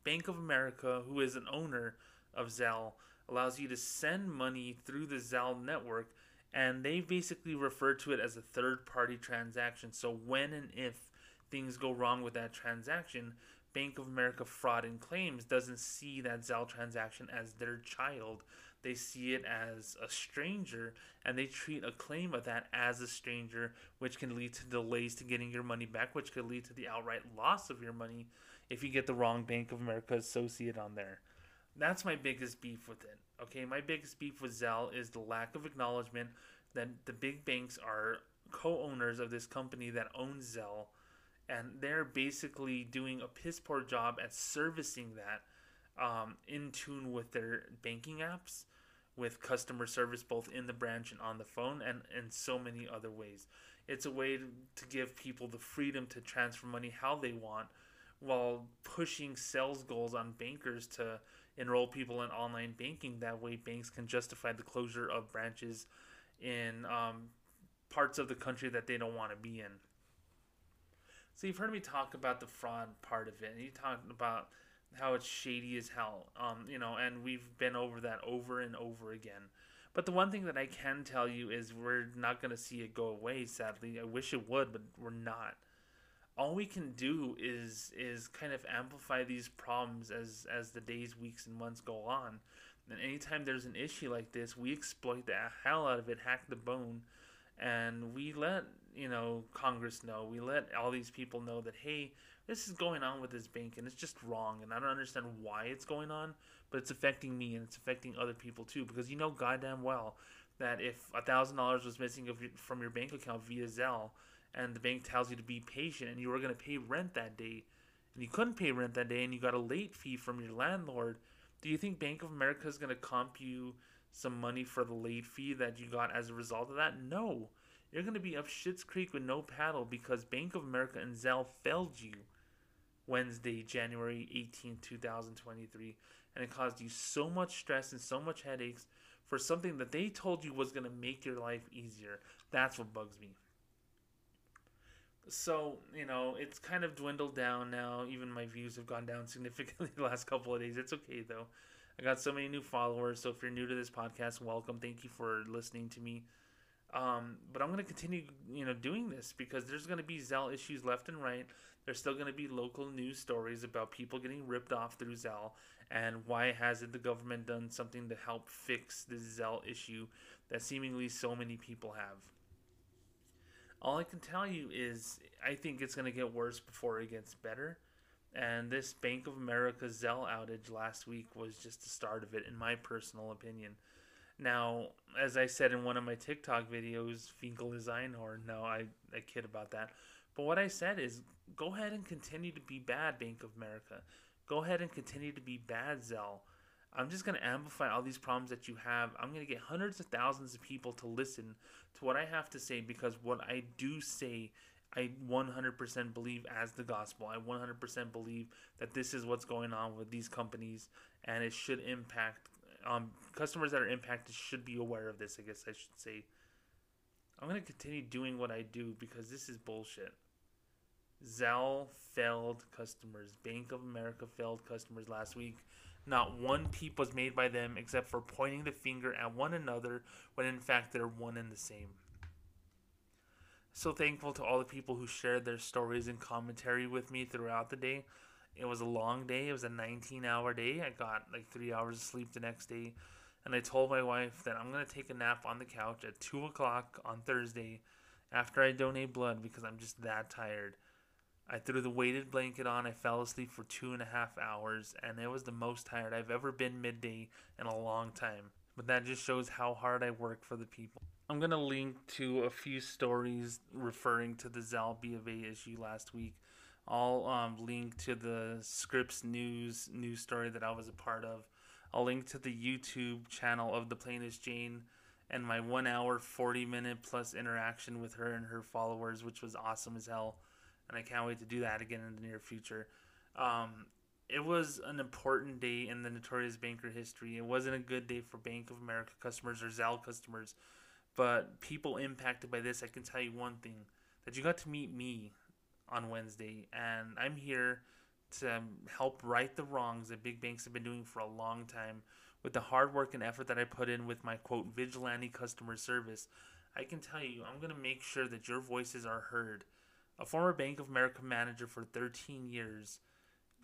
Bank of America, who is an owner of Zelle allows you to send money through the Zelle network, and they basically refer to it as a third party transaction. So when and if things go wrong with that transaction, Bank of America Fraud and Claims doesn't see that Zelle transaction as their child. They see it as a stranger and they treat a claim of that as a stranger, which can lead to delays to getting your money back, which could lead to the outright loss of your money if you get the wrong Bank of America associate on there. That's my biggest beef with it. Okay, my biggest beef with Zelle is the lack of acknowledgement that the big banks are co owners of this company that owns Zelle, and they're basically doing a piss poor job at servicing that um, in tune with their banking apps, with customer service both in the branch and on the phone, and in so many other ways. It's a way to, to give people the freedom to transfer money how they want while pushing sales goals on bankers to enroll people in online banking. That way, banks can justify the closure of branches in um, parts of the country that they don't want to be in. So you've heard me talk about the fraud part of it, and you talked about how it's shady as hell. Um, you know, and we've been over that over and over again. But the one thing that I can tell you is we're not going to see it go away. Sadly, I wish it would, but we're not all we can do is is kind of amplify these problems as as the days, weeks, and months go on. And anytime there's an issue like this, we exploit the hell out of it, hack the bone, and we let you know Congress know. We let all these people know that hey, this is going on with this bank, and it's just wrong, and I don't understand why it's going on, but it's affecting me and it's affecting other people too. Because you know goddamn well that if a thousand dollars was missing from your bank account via Zelle and the bank tells you to be patient and you were going to pay rent that day and you couldn't pay rent that day and you got a late fee from your landlord, do you think Bank of America is going to comp you some money for the late fee that you got as a result of that? No. You're going to be up Shit's Creek with no paddle because Bank of America and Zelle failed you Wednesday, January 18, 2023. And it caused you so much stress and so much headaches for something that they told you was going to make your life easier. That's what bugs me. So you know it's kind of dwindled down now. Even my views have gone down significantly the last couple of days. It's okay though. I got so many new followers so if you're new to this podcast welcome. Thank you for listening to me um, but i'm going to continue you know doing this because there's going to be zelle issues left and right there's still going to be local news stories about people getting ripped off through zelle and why hasn't the government done something to help fix this zelle issue that seemingly so many people have all I can tell you is I think it's going to get worse before it gets better. And this Bank of America Zelle outage last week was just the start of it, in my personal opinion. Now, as I said in one of my TikTok videos, Finkel is Einhorn. No, I, I kid about that. But what I said is go ahead and continue to be bad, Bank of America. Go ahead and continue to be bad, Zelle. I'm just going to amplify all these problems that you have. I'm going to get hundreds of thousands of people to listen to what I have to say because what I do say, I 100% believe as the gospel. I 100% believe that this is what's going on with these companies and it should impact um, customers that are impacted should be aware of this, I guess I should say. I'm to continue doing what I do because this is bullshit. Zelle failed customers. Bank of America failed customers last week. Not one peep was made by them except for pointing the finger at one another when in fact they're one and the same. So thankful to all the people who shared their stories and commentary with me throughout the day. It was a long day. It was a 19 hour day. I got like three hours of sleep the next day. And I told my wife that I'm going to take a nap on the couch at 2 o'clock on Thursday after I donate blood because I'm just that tired. I threw the weighted blanket on. I fell asleep for two and a half hours, and it was the most tired I've ever been midday in a long time. But that just shows how hard I work for the people. I'm going to link to a few stories referring to the Zelle B issue last week. I'll um, link to the Scripps News news story that I was a part of. I'll link to the YouTube channel of the Plainest Jane and my one hour, 40 minute plus interaction with her and her followers, which was awesome as hell and I can't wait to do that again in the near future. Um, it was an important day in the Notorious Banker history. It wasn't a good day for Bank of America customers or Zelle customers, but people impacted by this, I can tell you one thing that you got to meet me on Wednesday, and I'm here to um, help right the wrongs that big banks have been doing for a long time. With the hard work and effort that I put in with my quote vigilante customer service, I can tell you I'm going to make sure that your voices are heard. A former Bank of America manager for 13 years,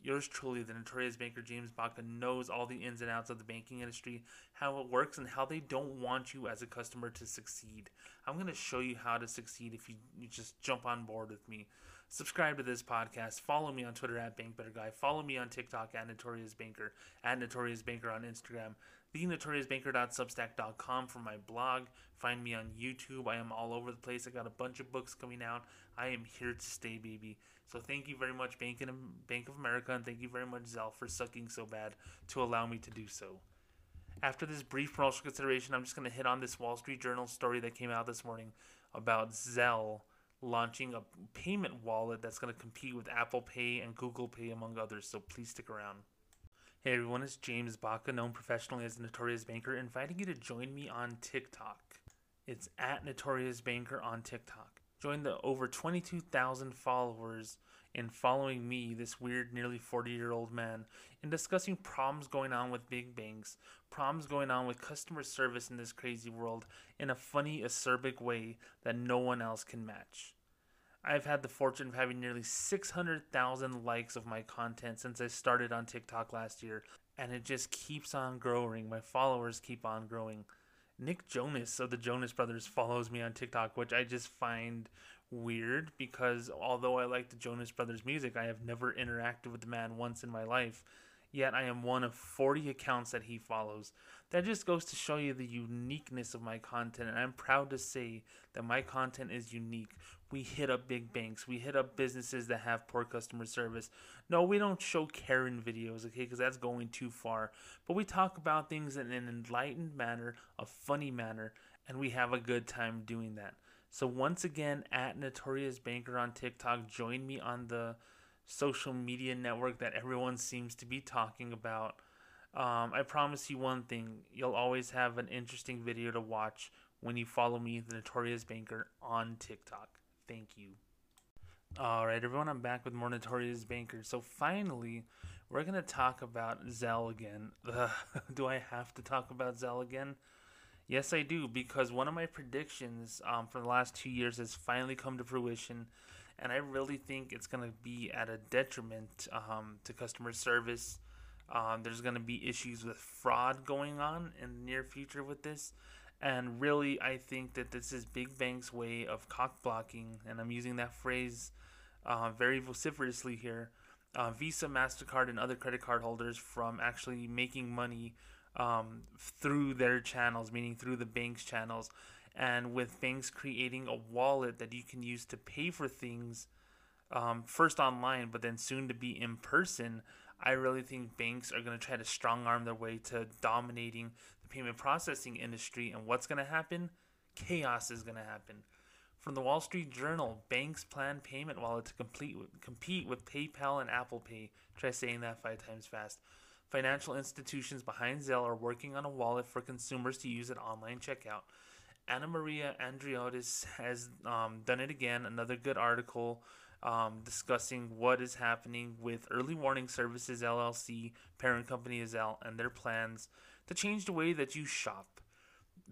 yours truly, the notorious banker James Baca, knows all the ins and outs of the banking industry, how it works, and how they don't want you as a customer to succeed. I'm going to show you how to succeed if you, you just jump on board with me. Subscribe to this podcast. Follow me on Twitter at BankBetterGuy. Follow me on TikTok at Notorious Banker, at Notorious Banker on Instagram, thenotoriousbanker.substack.com for my blog. Find me on YouTube. I am all over the place. I got a bunch of books coming out. I am here to stay, baby. So thank you very much, Bank, in, Bank of America, and thank you very much, Zelle, for sucking so bad to allow me to do so. After this brief promotional consideration, I'm just going to hit on this Wall Street Journal story that came out this morning about Zelle launching a payment wallet that's going to compete with Apple Pay and Google Pay, among others. So please stick around. Hey everyone, it's James Baca, known professionally as Notorious Banker, inviting you to join me on TikTok. It's at Notorious Banker on TikTok. Join the over 22,000 followers in following me, this weird, nearly 40 year old man, in discussing problems going on with big banks, problems going on with customer service in this crazy world in a funny, acerbic way that no one else can match. I've had the fortune of having nearly 600,000 likes of my content since I started on TikTok last year, and it just keeps on growing. My followers keep on growing. Nick Jonas of the Jonas Brothers follows me on TikTok, which I just find weird because although I like the Jonas Brothers music, I have never interacted with the man once in my life. Yet I am one of 40 accounts that he follows. That just goes to show you the uniqueness of my content, and I'm proud to say that my content is unique. We hit up big banks, we hit up businesses that have poor customer service. No, we don't show Karen videos, okay, because that's going too far. But we talk about things in an enlightened manner, a funny manner, and we have a good time doing that. So once again, at Notorious Banker on TikTok, join me on the social media network that everyone seems to be talking about. Um, I promise you one thing: you'll always have an interesting video to watch when you follow me, the Notorious Banker, on TikTok. Thank you. All right, everyone, I'm back with more Notorious Banker. So finally, we're gonna talk about Zelle again. Ugh, do I have to talk about Zelle again? Yes, I do, because one of my predictions um, for the last two years has finally come to fruition, and I really think it's going to be at a detriment um, to customer service. Um, there's going to be issues with fraud going on in the near future with this, and really, I think that this is Big Bank's way of cock blocking, and I'm using that phrase uh, very vociferously here. Uh, Visa, MasterCard, and other credit card holders from actually making money um, through their channels, meaning through the bank's channels. And with banks creating a wallet that you can use to pay for things, um, first online, but then soon to be in person, I really think banks are going to try to strong arm their way to dominating the payment processing industry. And what's going to happen? Chaos is going to happen. From the Wall Street Journal, banks plan payment wallet to complete, compete with PayPal and Apple Pay. Try saying that five times fast. Financial institutions behind Zelle are working on a wallet for consumers to use at online checkout. Anna Maria Andriotis has um, done it again. Another good article um, discussing what is happening with Early Warning Services LLC, parent company of Zelle, and their plans to change the way that you shop.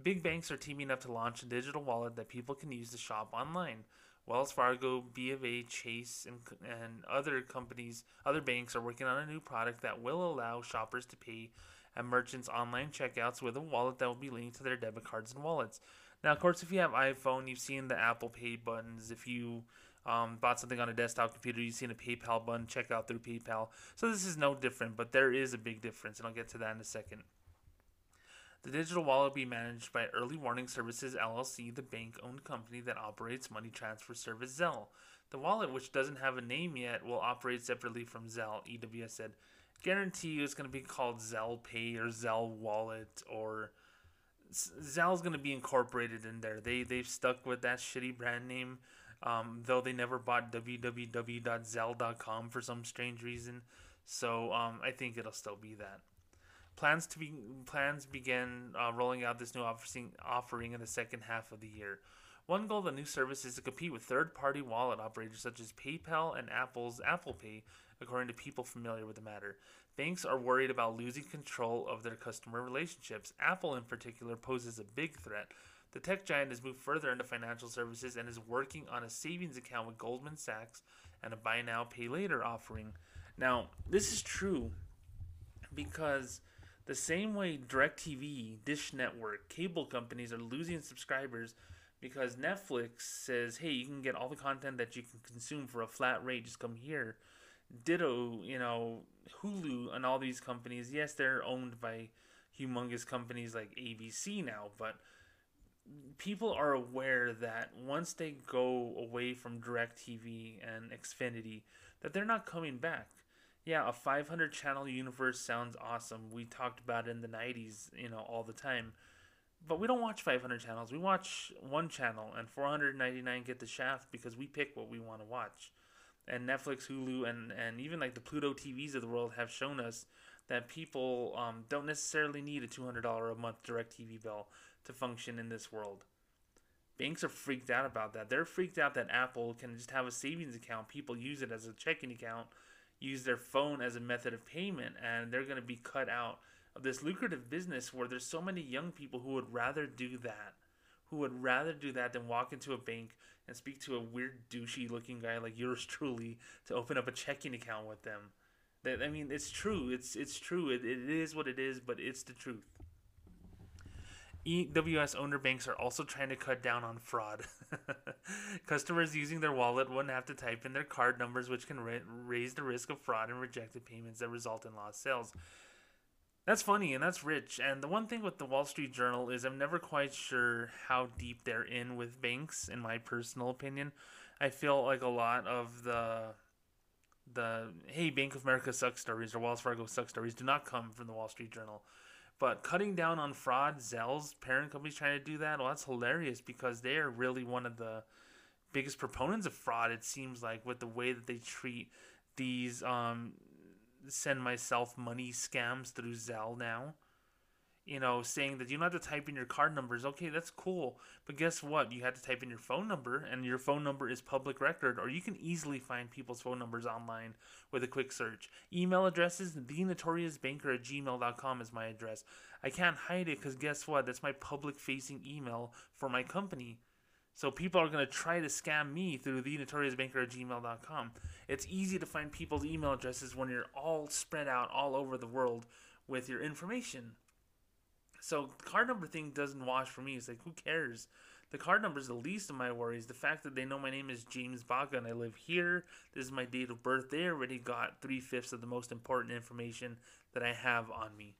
Big banks are teaming up to launch a digital wallet that people can use to shop online. Wells Fargo, B of A, Chase, and, and other companies, other banks are working on a new product that will allow shoppers to pay at merchants' online checkouts with a wallet that will be linked to their debit cards and wallets. Now, of course, if you have iPhone, you've seen the Apple Pay buttons. If you um, bought something on a desktop computer, you've seen a PayPal button, checkout through PayPal. So this is no different, but there is a big difference, and I'll get to that in a second. The digital wallet will be managed by Early Warning Services LLC, the bank owned company that operates money transfer service Zelle. The wallet, which doesn't have a name yet, will operate separately from Zelle, EWS said. Guarantee you it's going to be called Zelle Pay or Zelle Wallet or Zelle's going to be incorporated in there. They they've stuck with that shitty brand name, um, though they never bought www.zelle.com for some strange reason. So um, I think it'll still be that. Plans to be plans begin uh, rolling out this new offering offering in the second half of the year. One goal of the new service is to compete with third party wallet operators such as PayPal and Apple's Apple Pay, according to people familiar with the matter. Banks are worried about losing control of their customer relationships. Apple, in particular, poses a big threat. The tech giant has moved further into financial services and is working on a savings account with Goldman Sachs and a buy now, pay later offering. Now, this is true because the same way DirecTV, Dish Network, cable companies are losing subscribers because Netflix says, hey, you can get all the content that you can consume for a flat rate, just come here. Ditto, you know, Hulu and all these companies, yes, they're owned by humongous companies like ABC now, but people are aware that once they go away from DirecTV and Xfinity, that they're not coming back. Yeah, a 500 channel universe sounds awesome. We talked about it in the 90s, you know, all the time. But we don't watch 500 channels. We watch one channel and 499 get the shaft because we pick what we want to watch. And Netflix, Hulu, and, and even like the Pluto TVs of the world have shown us that people um, don't necessarily need a $200 a month DirecTV bill to function in this world. Banks are freaked out about that. They're freaked out that Apple can just have a savings account. People use it as a checking account, use their phone as a method of payment, and they're going to be cut out of this lucrative business where there's so many young people who would rather do that, who would rather do that than walk into a bank and speak to a weird, douchey looking guy like yours truly to open up a checking account with them. That I mean, it's true. It's it's true. It, it is what it is, but it's the truth. EWS owner banks are also trying to cut down on fraud. Customers using their wallet wouldn't have to type in their card numbers, which can ra- raise the risk of fraud and rejected payments that result in lost sales. That's funny and that's rich. And the one thing with the Wall Street Journal is I'm never quite sure how deep they're in with banks, in my personal opinion. I feel like a lot of the the hey Bank of America sucks stories or Wells Fargo sucks stories do not come from the Wall Street Journal. But cutting down on fraud, Zelle's parent company's trying to do that. Well, that's hilarious because they are really one of the biggest proponents of fraud. It seems like with the way that they treat these um, send myself money scams through Zelle now you know, saying that you don't have to type in your card numbers. Okay, that's cool. But guess what? You had to type in your phone number, and your phone number is public record, or you can easily find people's phone numbers online with a quick search. Email addresses, thenotoriousbanker at gmail.com is my address. I can't hide it because guess what? That's my public facing email for my company. So people are going to try to scam me through thenotoriousbanker at gmail.com. It's easy to find people's email addresses when you're all spread out all over the world with your information. So card number thing doesn't wash for me. It's like who cares? The card number is the least of my worries. The fact that they know my name is James Baca and I live here, this is my date of birth. They already got three fifths of the most important information that I have on me.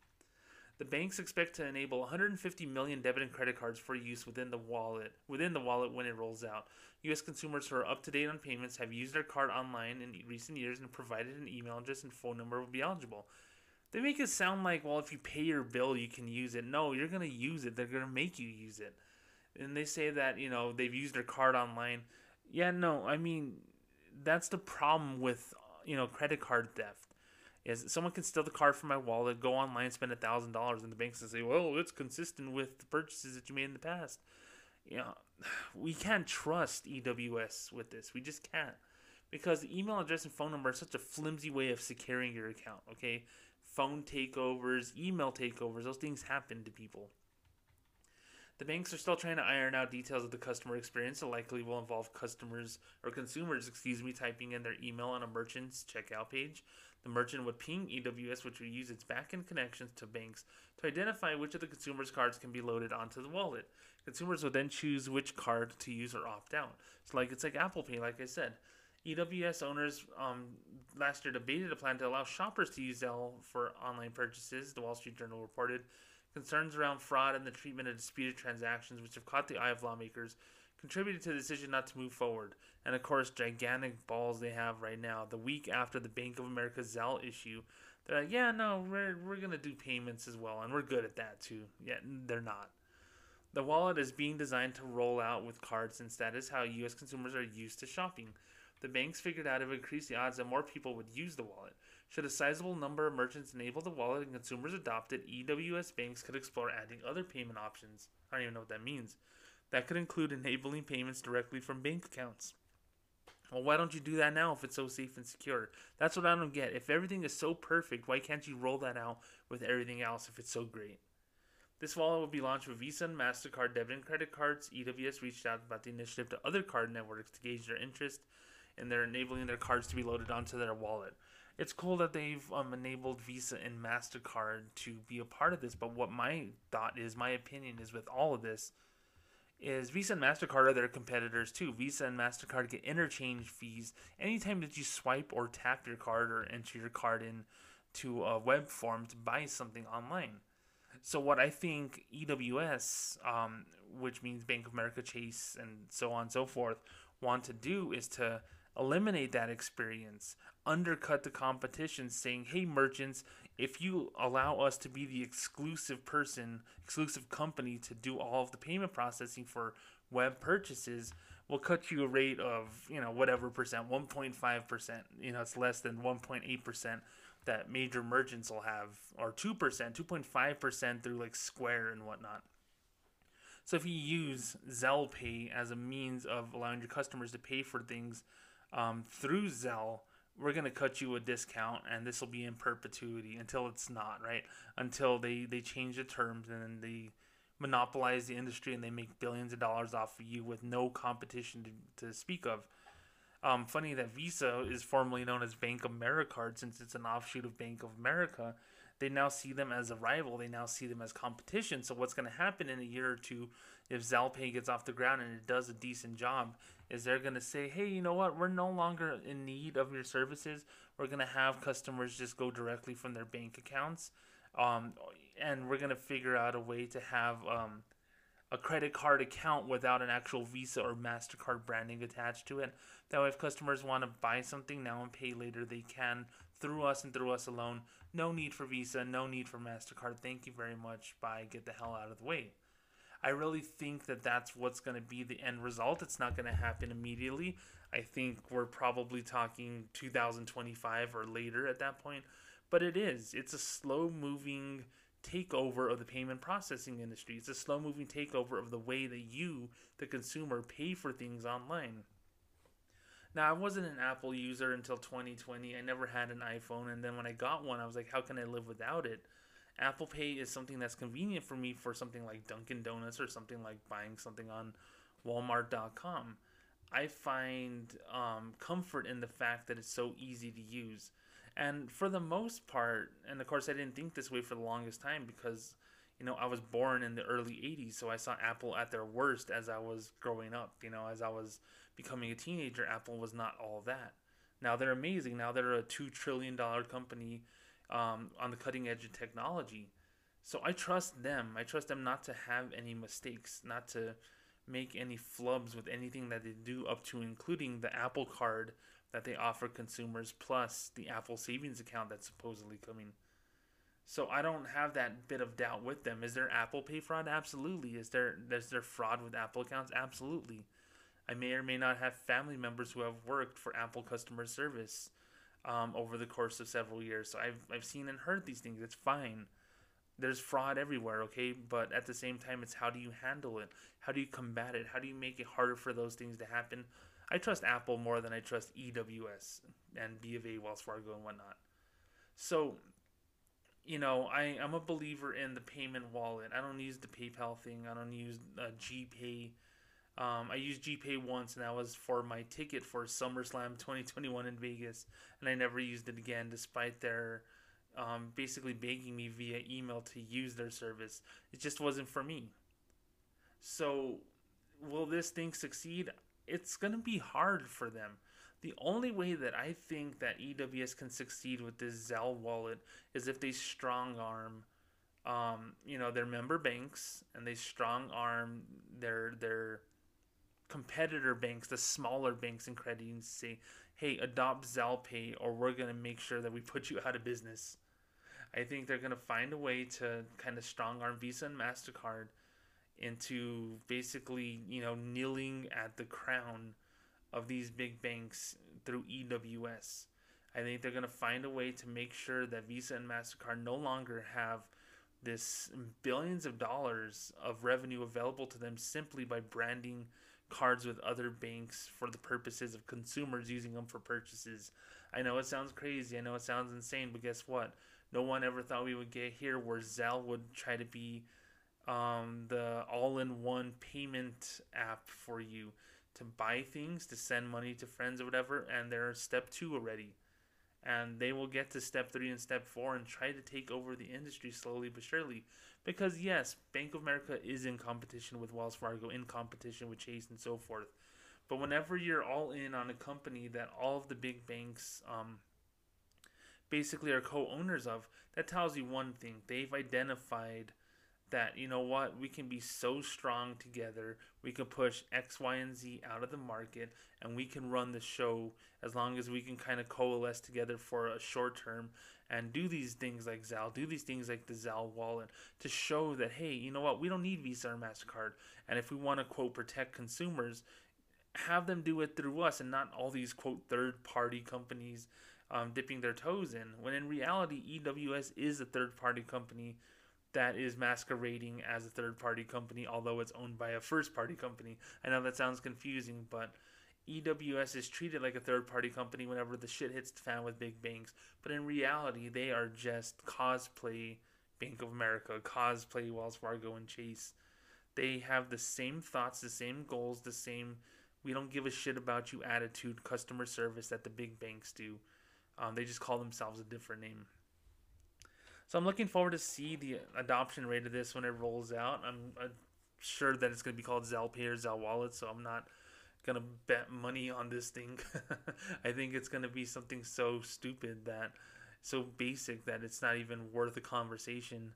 The banks expect to enable 150 million debit and credit cards for use within the wallet within the wallet when it rolls out. U.S. consumers who are up to date on payments have used their card online in recent years and provided an email address and phone number will be eligible. They make it sound like, well, if you pay your bill, you can use it. No, you're going to use it. They're going to make you use it. And they say that, you know, they've used their card online. Yeah, no, I mean, that's the problem with, you know, credit card theft. Is someone can steal the card from my wallet, go online, spend a thousand dollars, and the banks will say, "Well, it's consistent with the purchases that you made in the past." You know, we can't trust EWS with this. We just can't because the email address and phone number are such a flimsy way of securing your account. Okay, phone takeovers, email takeovers, those things happen to people. The banks are still trying to iron out details of the customer experience. It likely will involve customers or consumers, excuse me, typing in their email on a merchant's checkout page. The merchant would ping EWS, which would use its backend connections to banks to identify which of the consumer's cards can be loaded onto the wallet. Consumers would then choose which card to use or opt out. So, like it's like Apple Pay, like I said. EWS owners um, last year debated a plan to allow shoppers to use Zelle for online purchases, the Wall Street Journal reported. Concerns around fraud and the treatment of disputed transactions, which have caught the eye of lawmakers, contributed to the decision not to move forward. And of course, gigantic balls they have right now. The week after the Bank of America Zelle issue, they're like, yeah, no, we're, we're going to do payments as well, and we're good at that too. Yet yeah, they're not. The wallet is being designed to roll out with cards since that is how U.S. consumers are used to shopping. The banks figured out it would increase the odds that more people would use the wallet. Should a sizable number of merchants enable the wallet and consumers adopt it, EWS banks could explore adding other payment options. I don't even know what that means. That could include enabling payments directly from bank accounts. Well, why don't you do that now if it's so safe and secure? That's what I don't get. If everything is so perfect, why can't you roll that out with everything else if it's so great? This wallet will be launched with Visa and MasterCard debit and credit cards. EWS reached out about the initiative to other card networks to gauge their interest, and they're enabling their cards to be loaded onto their wallet. It's cool that they've um, enabled Visa and MasterCard to be a part of this, but what my thought is, my opinion is with all of this, is Visa and MasterCard are their competitors too. Visa and MasterCard get interchange fees anytime that you swipe or tap your card or enter your card in to a web form to buy something online. So what I think EWS, um, which means Bank of America, Chase, and so on and so forth, want to do is to eliminate that experience, undercut the competition, saying, "Hey, merchants, if you allow us to be the exclusive person, exclusive company to do all of the payment processing for web purchases, we'll cut you a rate of, you know, whatever percent, 1.5%. You know, it's less than 1.8% that major merchants will have, or 2%, 2.5% through like Square and whatnot. So if you use Zelle Pay as a means of allowing your customers to pay for things um, through Zelle, we're going to cut you a discount and this will be in perpetuity until it's not right? Until they they change the terms and they monopolize the industry and they make billions of dollars off of you with no competition to, to speak of. Um, funny that visa is formerly known as bank of america since it's an offshoot of bank of america they now see them as a rival they now see them as competition so what's going to happen in a year or two if Zelle gets off the ground and it does a decent job is they're going to say, hey, you know what? We're no longer in need of your services. We're going to have customers just go directly from their bank accounts. Um, and we're going to figure out a way to have um, a credit card account without an actual Visa or MasterCard branding attached to it. That way, if customers want to buy something now and pay later, they can through us and through us alone. No need for Visa, no need for MasterCard. Thank you very much. Bye. Get the hell out of the way. I really think that that's what's going to be the end result. It's not going to happen immediately. I think we're probably talking 2025 or later at that point. But it is. It's a slow moving takeover of the payment processing industry. It's a slow moving takeover of the way that you, the consumer, pay for things online. Now, I wasn't an Apple user until 2020. I never had an iPhone. And then when I got one, I was like, how can I live without it? Apple Pay is something that's convenient for me for something like Dunkin' Donuts or something like buying something on Walmart.com. I find um, comfort in the fact that it's so easy to use. And for the most part, and of course, I didn't think this way for the longest time because, you know, I was born in the early 80s, so I saw Apple at their worst as I was growing up. You know, as I was becoming a teenager, Apple was not all that. Now they're amazing. Now they're a $2 trillion company um, on the cutting edge of technology. So I trust them. I trust them not to have any mistakes, not to make any flubs with anything that they do, up to including the Apple Card that they offer consumers, plus the Apple Savings account that's supposedly coming. So I don't have that bit of doubt with them. Is there Apple Pay fraud? Absolutely. Is there is there fraud with Apple accounts? Absolutely. I may or may not have family members who have worked for Apple customer service um, over the course of several years. So I've I've seen and heard these things. It's fine. There's fraud everywhere, okay? But at the same time, it's how do you handle it? How do you combat it? How do you make it harder for those things to happen? I trust Apple more than I trust EWS and B of A, Wells Fargo, and whatnot. So, you know, I, I'm a believer in the payment wallet. I don't use the PayPal thing. I don't use uh, GPay um, I used GPay once, and that was for my ticket for SummerSlam 2021 in Vegas, and I never used it again, despite their um, basically begging me via email to use their service. It just wasn't for me. So, will this thing succeed? It's going to be hard for them. The only way that I think that EWS can succeed with this Zelle wallet is if they strong arm, um, you know, their member banks and they strong arm their their competitor banks, the smaller banks and credit unions say, hey, adopt Zelle Pay or we're going to make sure that we put you out of business. I think they're going to find a way to kind of strong arm Visa and MasterCard into basically, you know, kneeling at the crown of these big banks through EWS. I think they're going to find a way to make sure that Visa and MasterCard no longer have this billions of dollars of revenue available to them simply by branding cards with other banks for the purposes of consumers using them for purchases. I know it sounds crazy, I know it sounds insane, but guess what? No one ever thought we would get here where Zelle would try to be um, the all in one payment app for you to buy things, to send money to friends or whatever, and they're step two already. And they will get to step three and step four and try to take over the industry slowly but surely. Because, yes, Bank of America is in competition with Wells Fargo, in competition with Chase, and so forth. But whenever you're all in on a company that all of the big banks um, basically are co owners of, that tells you one thing. They've identified that you know what we can be so strong together we can push x y and z out of the market and we can run the show as long as we can kind of coalesce together for a short term and do these things like Zelle, do these things like the Zelle wallet to show that hey, you know what, we don't need Visa or Mastercard, and if we want to quote protect consumers, have them do it through us and not all these quote third party companies um, dipping their toes in. When in reality, EWS is a third party company that is masquerading as a third party company, although it's owned by a first party company. I know that sounds confusing, but EWS is treated like a third party company whenever the shit hits the fan with big banks. But in reality, they are just cosplay Bank of America, cosplay Wells Fargo and Chase. They have the same thoughts, the same goals, the same we don't give a shit about you attitude, customer service that the big banks do. Um, they just call themselves a different name. So I'm looking forward to see the adoption rate of this when it rolls out. I'm, I'm sure that it's going to be called Zelle Pay or Zelle Wallet, so I'm not going to bet money on this thing. I think it's going to be something so stupid that so basic that it's not even worth a conversation.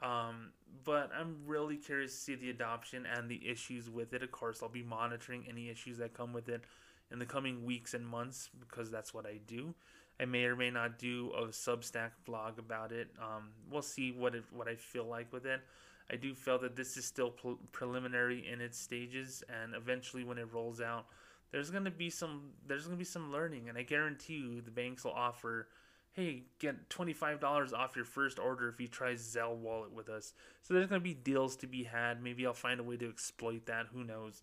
Um, but I'm really curious to see the adoption and the issues with it. Of course, I'll be monitoring any issues that come with it in the coming weeks and months because that's what I do. I may or may not do a Substack blog about it. Um, we'll see what it, what I feel like with it. I do feel that this is still pre- preliminary in its stages, and eventually, when it rolls out, there's gonna be some there's gonna be some learning, and I guarantee you the banks will offer, hey, get twenty five dollars off your first order if you try Zelle Wallet with us. So there's gonna be deals to be had. Maybe I'll find a way to exploit that. Who knows?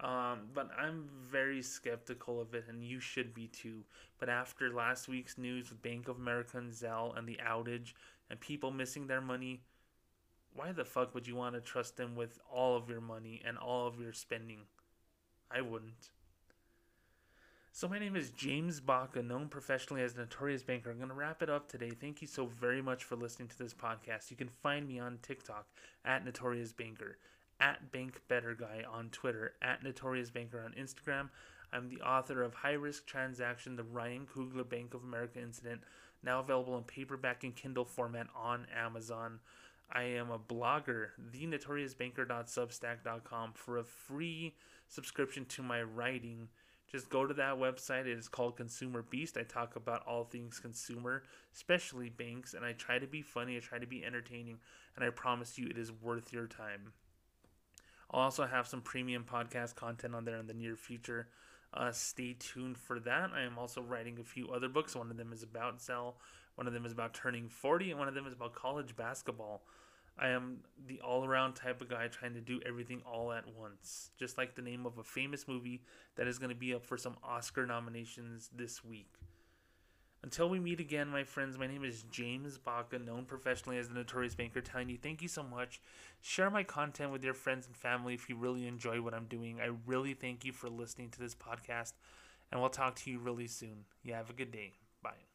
Um, but I'm very skeptical of it, and you should be too. But after last week's news with Bank of America and Zelle and the outage and people missing their money, why the fuck would you want to trust them with all of your money and all of your spending? I wouldn't. So my name is James Baca, known professionally as Notorious Banker. I'm going to wrap it up today. Thank you so very much for listening to this podcast. You can find me on TikTok at Notorious Banker at Bank Better Guy on Twitter, at Notorious Banker on Instagram. I'm the author of High Risk Transaction, the Ryan Coogler Bank of America Incident, now available in paperback and Kindle format on Amazon. I am a blogger, thenotoriousbanker.substack.com. For a free subscription to my writing, just go to that website. It is called Consumer Beast. I talk about all things consumer, especially banks, and I try to be funny, I try to be entertaining, and I promise you it is worth your time. I'll also have some premium podcast content on there in the near future. Uh, stay tuned for that. I am also writing a few other books. One of them is about Zelle, one of them is about turning 40, and one of them is about college basketball. I am the all around type of guy trying to do everything all at once. Just like the name of a famous movie that is going to be up for some Oscar nominations this week. Until we meet again, my friends, my name is James Baca, known professionally as the Notorious Banker, telling you thank you so much. Share my content with your friends and family if you really enjoy what I'm doing. I really thank you for listening to this podcast, and we'll talk to you really soon. You have a good day. Bye.